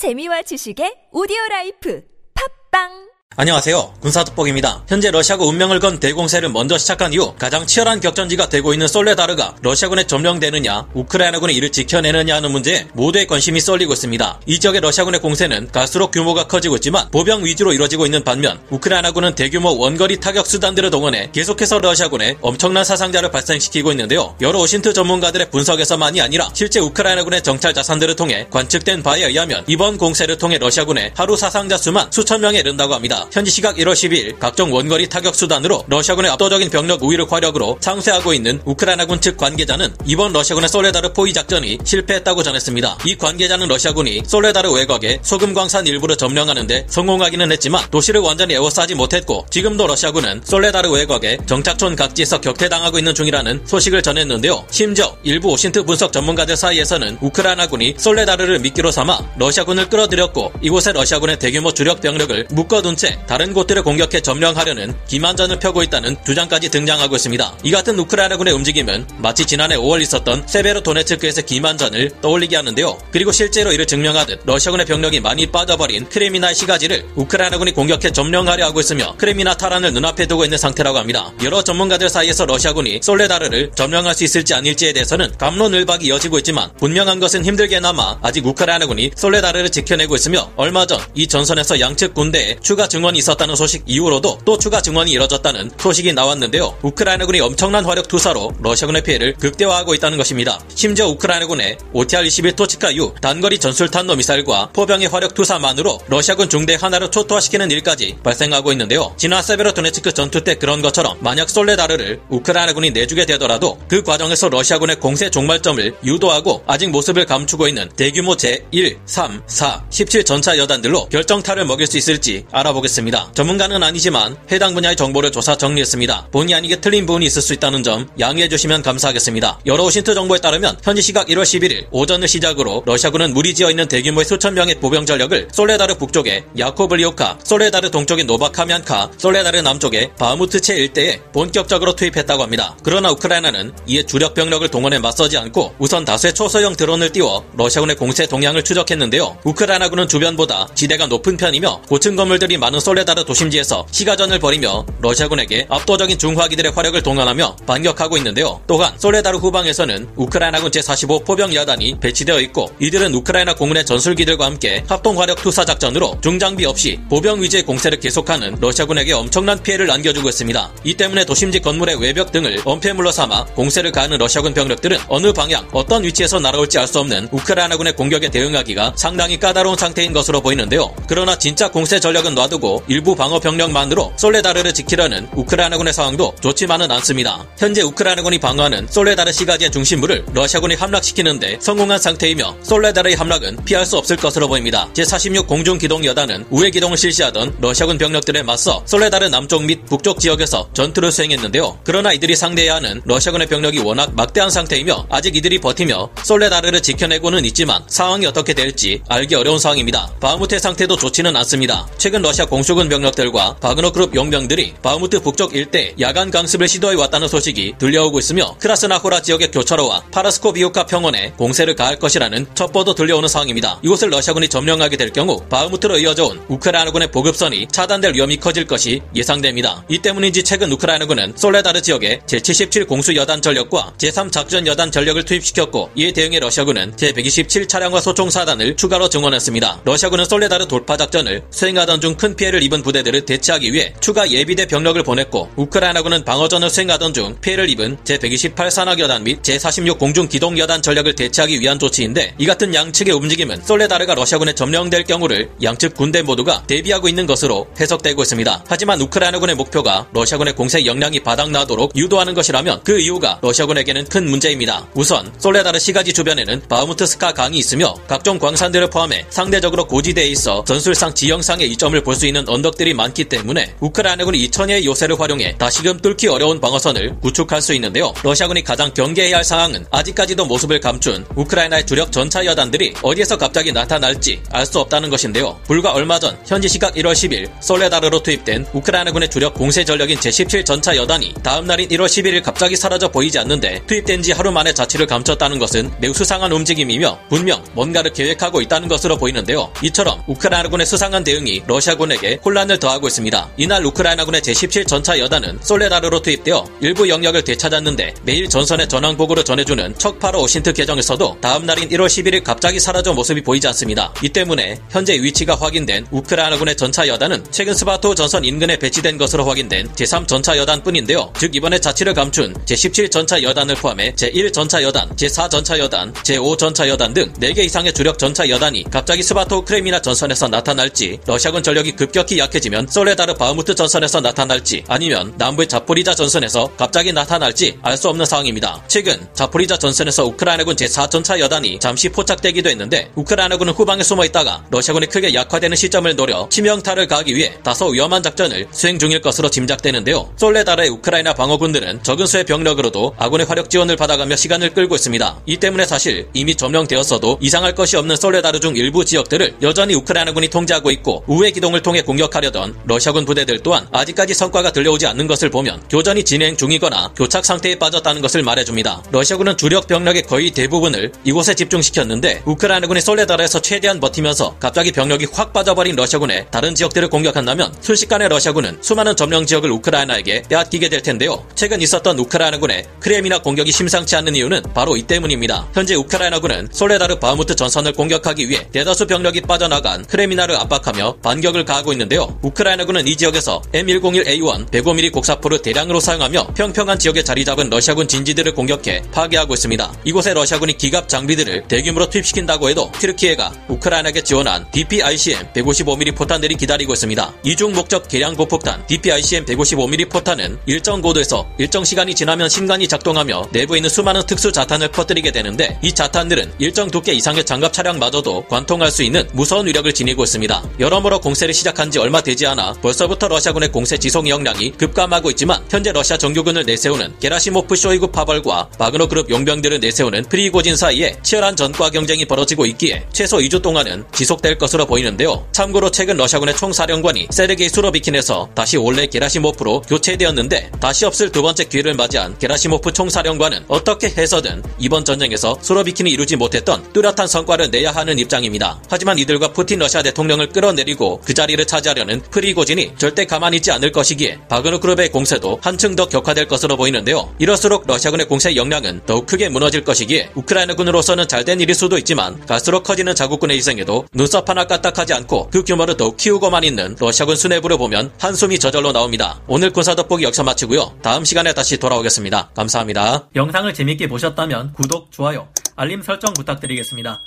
재미와 지식의 오디오 라이프. 팟빵 안녕하세요. 군사돋보기입니다. 현재 러시아가 운명을 건 대공세를 먼저 시작한 이후 가장 치열한 격전지가 되고 있는 솔레다르가 러시아군에 점령되느냐, 우크라이나군이 이를 지켜내느냐 하는 문제에 모두의 관심이 쏠리고 있습니다. 이 지역의 러시아군의 공세는 갈수록 규모가 커지고 있지만 보병 위주로 이뤄지고 있는 반면 우크라이나군은 대규모 원거리 타격 수단들을 동원해 계속해서 러시아군에 엄청난 사상자를 발생시키고 있는데요. 여러 OSINT 전문가들의 분석에서만이 아니라 실제 우크라이나군의 정찰 자산들을 통해 관측된 바에 의하면 이번 공세를 통해 러시아군의 하루 사상자 수만 수천 명에 이른다고 합니다. 현지 시각 1월 10일 각종 원거리 타격 수단으로 러시아군의 압도적인 병력 우위를 화력으로 상쇄하고 있는 우크라이나군 측 관계자는 이번 러시아군의 솔레다르 포위 작전이 실패했다고 전했습니다. 이 관계자는 러시아군이 솔레다르 외곽에 소금 광산 일부를 점령하는데 성공하기는 했지만 도시를 완전히 에워싸지 못했고 지금도 러시아군은 솔레다르 외곽에 정착촌 각지에서 격퇴당하고 있는 중이라는 소식을 전했는데요. 심지어 일부 OSINT 분석 전문가들 사이에서는 우크라이나군이 솔레다르를 미끼로 삼아 러시아군을 끌어들였고 이곳에 러시아군의 대규모 주력 병력을 묶어둔 채 다른 곳들을 공격해 점령하려는 기만전을 펴고 있다는 주장까지 등장하고 있습니다. 이 같은 우크라이나군의 움직임은 마치 지난해 5월 있었던 세베로 도네츠크에서 기만전을 떠올리게 하는데요. 그리고 실제로 이를 증명하듯 러시아군의 병력이 많이 빠져버린 크레미나의 시가지를 우크라이나군이 공격해 점령하려 하고 있으며 크레미나 탈환을 눈앞에 두고 있는 상태라고 합니다. 여러 전문가들 사이에서 러시아군이 솔레다르를 점령할 수 있을지 아닐지에 대해서는 갑론을박이 이어지고 있지만 분명한 것은 힘들게나마 아직 우크라이나군이 솔레다르를 지켜내고 있으며 얼마 전 이 전선에서 양측 군대에 추가 증원이 있었다는 소식 이후로도 또 추가 증원이 이뤄졌다는 소식이 나왔는데요. 우크라이나군이 엄청난 화력 투사로 러시아군의 피해를 극대화하고 있다는 것입니다. 심지어 우크라이나군의 OTR-21 토치카유 단거리 전술탄도 미사일과 포병의 화력 투사만으로 러시아군 중대 하나를 초토화시키는 일까지 발생하고 있는데요. 지난 세베로도네츠크 전투 때 그런 것처럼 만약 솔레다르를 우크라이나군이 내주게 되더라도 그 과정에서 러시아군의 공세 종말점을 유도하고 아직 모습을 감추고 있는 대규모 제1, 3, 4, 17 전차 여단들로 결정타를 먹일 수 있을지 알아보겠습니다. 전문가는 아니지만 해당 분야의 정보를 조사 정리했습니다. 본의 아니게 틀린 부분이 있을 수 있다는 점 양해해 주시면 감사하겠습니다. 여러 OSINT 정보에 따르면 현지 시각 1월 11일 오전을 시작으로 러시아군은 무리 지어 있는 대규모의 수천 명의 보병 전력을 솔레다르 북쪽에 야코블리오카, 솔레다르 동쪽의 노바카미안카, 솔레다르 남쪽의 바흐무트스케 일대에 본격적으로 투입했다고 합니다. 그러나 우크라이나는 이에 주력 병력을 동원해 맞서지 않고 우선 다수의 초소형 드론을 띄워 러시아군의 공세 동향을 추적했는데요. 우크라이나군은 주변보다 지대가 높은 편이며 고층 건물들이 많은 솔레다르 도심지에서 시가전을 벌이며 러시아군에게 압도적인 중화기들의 화력을 동원하며 반격하고 있는데요. 또한 솔레다르 후방에서는 우크라이나군 제45 포병 여단이 배치되어 있고 이들은 우크라이나 공군의 전술기들과 함께 합동 화력 투사 작전으로 중장비 없이 보병 위주의 공세를 계속하는 러시아군에게 엄청난 피해를 안겨주고 있습니다. 이 때문에 도심지 건물의 외벽 등을 엄폐물로 삼아 공세를 가하는 러시아군 병력들은 어느 방향, 어떤 위치에서 날아올지 알 수 없는 우크라이나군의 공격에 대응하기가 상당히 까다로운 상태인 것으로 보이는데요. 그러나 진짜 공세 전력은 놔두고 일부 방어 병력만으로 솔레다르를 지키려는 우크라이나군의 상황도 좋지만은 않습니다. 현재 우크라이나군이 방어하는 솔레다르 시가지의 중심부를 러시아군이 함락시키는데 성공한 상태이며 솔레다르의 함락은 피할 수 없을 것으로 보입니다. 제46 공중기동 여단은 우회 기동을 실시하던 러시아군 병력들에 맞서 솔레다르 남쪽 및 북쪽 지역에서 전투를 수행했는데요. 그러나 이들이 상대해야 하는 러시아군의 병력이 워낙 막대한 상태이며 아직 이들이 버티며 솔레다르를 지켜내고는 있지만 상황이 어떻게 될지 알기 어려운 상황입니다. 바흐무트의 상태도 좋지는 않습니다. 최근 러시아 공수군 병력들과 바그너 그룹 용병들이 바흐무트 북쪽 일대 야간 강습을 시도해 왔다는 소식이 들려오고 있으며 크라스나호라 지역의 교차로와 파라스코비우카 평원에 공세를 가할 것이라는 첩보도 들려오는 상황입니다. 이곳을 러시아군이 점령하게 될 경우 바흐무트로 이어져 온 우크라이나군의 보급선이 차단될 위험이 커질 것이 예상됩니다. 이 때문인지 최근 우크라이나군은 솔레다르 지역에 제77 공수 여단 전력과 제3 작전 여단 전력을 투입시켰고 이에 대응해 러시아군은 제127 차량화 소총 사단을 추가로 증원했습니다. 러시아군은 솔레다르 돌파 작전을 수행하던 중 큰 피해를 입은 부대들을 대체하기 위해 추가 예비대 병력을 보냈고 우크라이나군은 방어전을 수행하던 중 피해를 입은 제128 산악여단 및 제46 공중 기동여단 전력을 대체하기 위한 조치인데 이 같은 양측의 움직임은 솔레다르가 러시아군에 점령될 경우를 양측 군대 모두가 대비하고 있는 것으로 해석되고 있습니다. 하지만 우크라이나군의 목표가 러시아군의 공세 역량이 바닥나도록 유도하는 것이라면 그 이유가 러시아군에게는 큰 문제입니다. 우선 솔레다르 시가지 주변에는 바흐무트스카 강이 있으며 각종 광산들을 포함해 상대적으로 고지대에 있어 전술상 지형상의 이점을 볼 수 있는 언덕들이 많기 때문에 우크라이나군이 이천여의 요새를 활용해 다시금 뚫기 어려운 방어선을 구축할 수 있는데요. 러시아군이 가장 경계해야 할 상황은 아직까지도 모습을 감춘 우크라이나의 주력 전차 여단들이 어디에서 갑자기 나타날지 알 수 없다는 것인데요. 불과 얼마 전 현지 시각 1월 10일 솔레다르로 투입된 우크라이나군의 주력 공세 전력인 제17 전차 여단이 다음 날인 1월 11일 갑자기 사라져 보이지 않는데 투입된 지 하루 만에 자취를 감췄다는 것은 매우 수상한 움직임이며 분명 뭔가를 계획하고 있다는 것으로 보이는데요. 이처럼 우크라이나군의 수상한 대응이 러시아군에게 혼란을 더하고 있습니다. 이날 우크라이나군의 제17 전차 여단은 솔레다르로 투입되어 일부 영역을 되찾았는데 매일 전선의 전황 보고로 전해주는 척파로 OSINT 계정에서도 다음 날인 1월 11일 갑자기 사라져 모습이 보이지 않습니다. 이 때문에 현재 위치가 확인된 우크라이나군의 전차 여단은 최근 스바토 전선 인근에 배치된 것으로 확인된 제3 전차 여단뿐인데요. 즉 이번에 자취를 감춘 제17 전차 여단을 포함해 제1 전차 여단, 제4 전차 여단, 제5 전차 여단 등 4개 이상의 주력 전차 여단이 갑자기 스바토 크레미나 전선에서 나타날지 러시아군 전력이 급 격히 약해지면 솔레다르 바흐무트 전선에서 나타날지 아니면 남부의 자포리자 전선에서 갑자기 나타날지 알 수 없는 상황입니다. 최근 자포리자 전선에서 우크라이나군 제4전차 여단이 잠시 포착되기도 했는데 우크라이나군은 후방에 숨어 있다가 러시아군이 크게 약화되는 시점을 노려 치명타를 가하기 위해 다소 위험한 작전을 수행 중일 것으로 짐작되는데요. 솔레다르의 우크라이나 방어군들은 적은 수의 병력으로도 아군의 화력 지원을 받아가며 시간을 끌고 있습니다. 이 때문에 사실 이미 점령되었어도 이상할 것이 없는 솔레다르 중 일부 지역들을 여전히 우크라이나군이 통제하고 있고 우회 기동을 통해 공격하려던 러시아군 부대들 또한 아직까지 성과가 들려오지 않는 것을 보면 교전이 진행 중이거나 교착 상태에 빠졌다는 것을 말해줍니다. 러시아군은 주력 병력의 거의 대부분을 이곳에 집중시켰는데 우크라이나군이 솔레다르에서 최대한 버티면서 갑자기 병력이 확 빠져버린 러시아군의 다른 지역들을 공격한다면 순식간에 러시아군은 수많은 점령 지역을 우크라이나에게 빼앗기게 될 텐데요. 최근 있었던 우크라이나군의 크레미나 공격이 심상치 않는 이유는 바로 이 때문입니다. 현재 우크라이나군은 솔레다르 바흐무트 전선을 공격하기 위해 대다수 병력이 빠져나간 크레미나를 압박하며 반격을 가 하고 있는데요. 우크라이나군은 이 지역에서 M101A1 105mm 곡사포를 대량으로 사용하며 평평한 지역에 자리 잡은 러시아군 진지들을 공격해 파괴하고 있습니다. 이곳에 러시아군이 기갑 장비들을 대규모로 투입시킨다고 해도 튀르키예가 우크라이나에게 지원한 DPICM 155mm 포탄들이 기다리고 있습니다. 이중 목적 개량 고폭탄 DPICM 155mm 포탄은 일정 고도에서 일정 시간이 지나면 신관이 작동하며 내부에 있는 수많은 특수 자탄을 퍼뜨리게 되는데 이 자탄들은 일정 두께 이상의 장갑 차량마저도 관통할 수 있는 무서운 위력을 지니고 있습니다. 여러모로 공세를 시작 한 지 얼마 되지 않아 벌써부터 러시아군의 공세 지속 역량이 급감하고 있지만 현재 러시아 정규군을 내세우는 게라시모프 쇼이구 파벌과 바그너 그룹 용병들을 내세우는 프리고진 사이에 치열한 전과 경쟁이 벌어지고 있기에 최소 2주 동안은 지속될 것으로 보이는데요. 참고로 최근 러시아군의 총사령관이 세르게이 수로비킨에서 다시 원래 게라시모프로 교체되었는데 다시 없을 두 번째 기회를 맞이한 게라시모프 총사령관은 어떻게 해서든 이번 전쟁에서 수로비킨이 이루지 못했던 뚜렷한 성과를 내야 하는 입장입니다. 하지만 이들과 푸틴 러시아 대통령을 끌어내리고 그 자리를 차지하려는 프리고진이 절대 가만히 있지 않을 것이기에 바그너 그룹의 공세도 한층 더 격화될 것으로 보이는데요. 이럴수록 러시아군의 공세 역량은 더욱 크게 무너질 것이기에 우크라이나군으로서는 잘된 일일 수도 있지만 갈수록 커지는 자국군의 희생에도 눈썹 하나 까딱하지 않고 그 규모를 더욱 키우고만 있는 러시아군 수뇌부를 보면 한숨이 저절로 나옵니다. 오늘 군사 돋보기 여기서 마치고요. 다음 시간에 다시 돌아오겠습니다. 감사합니다. 영상을 재밌게 보셨다면 구독, 좋아요, 알림 설정 부탁드리겠습니다.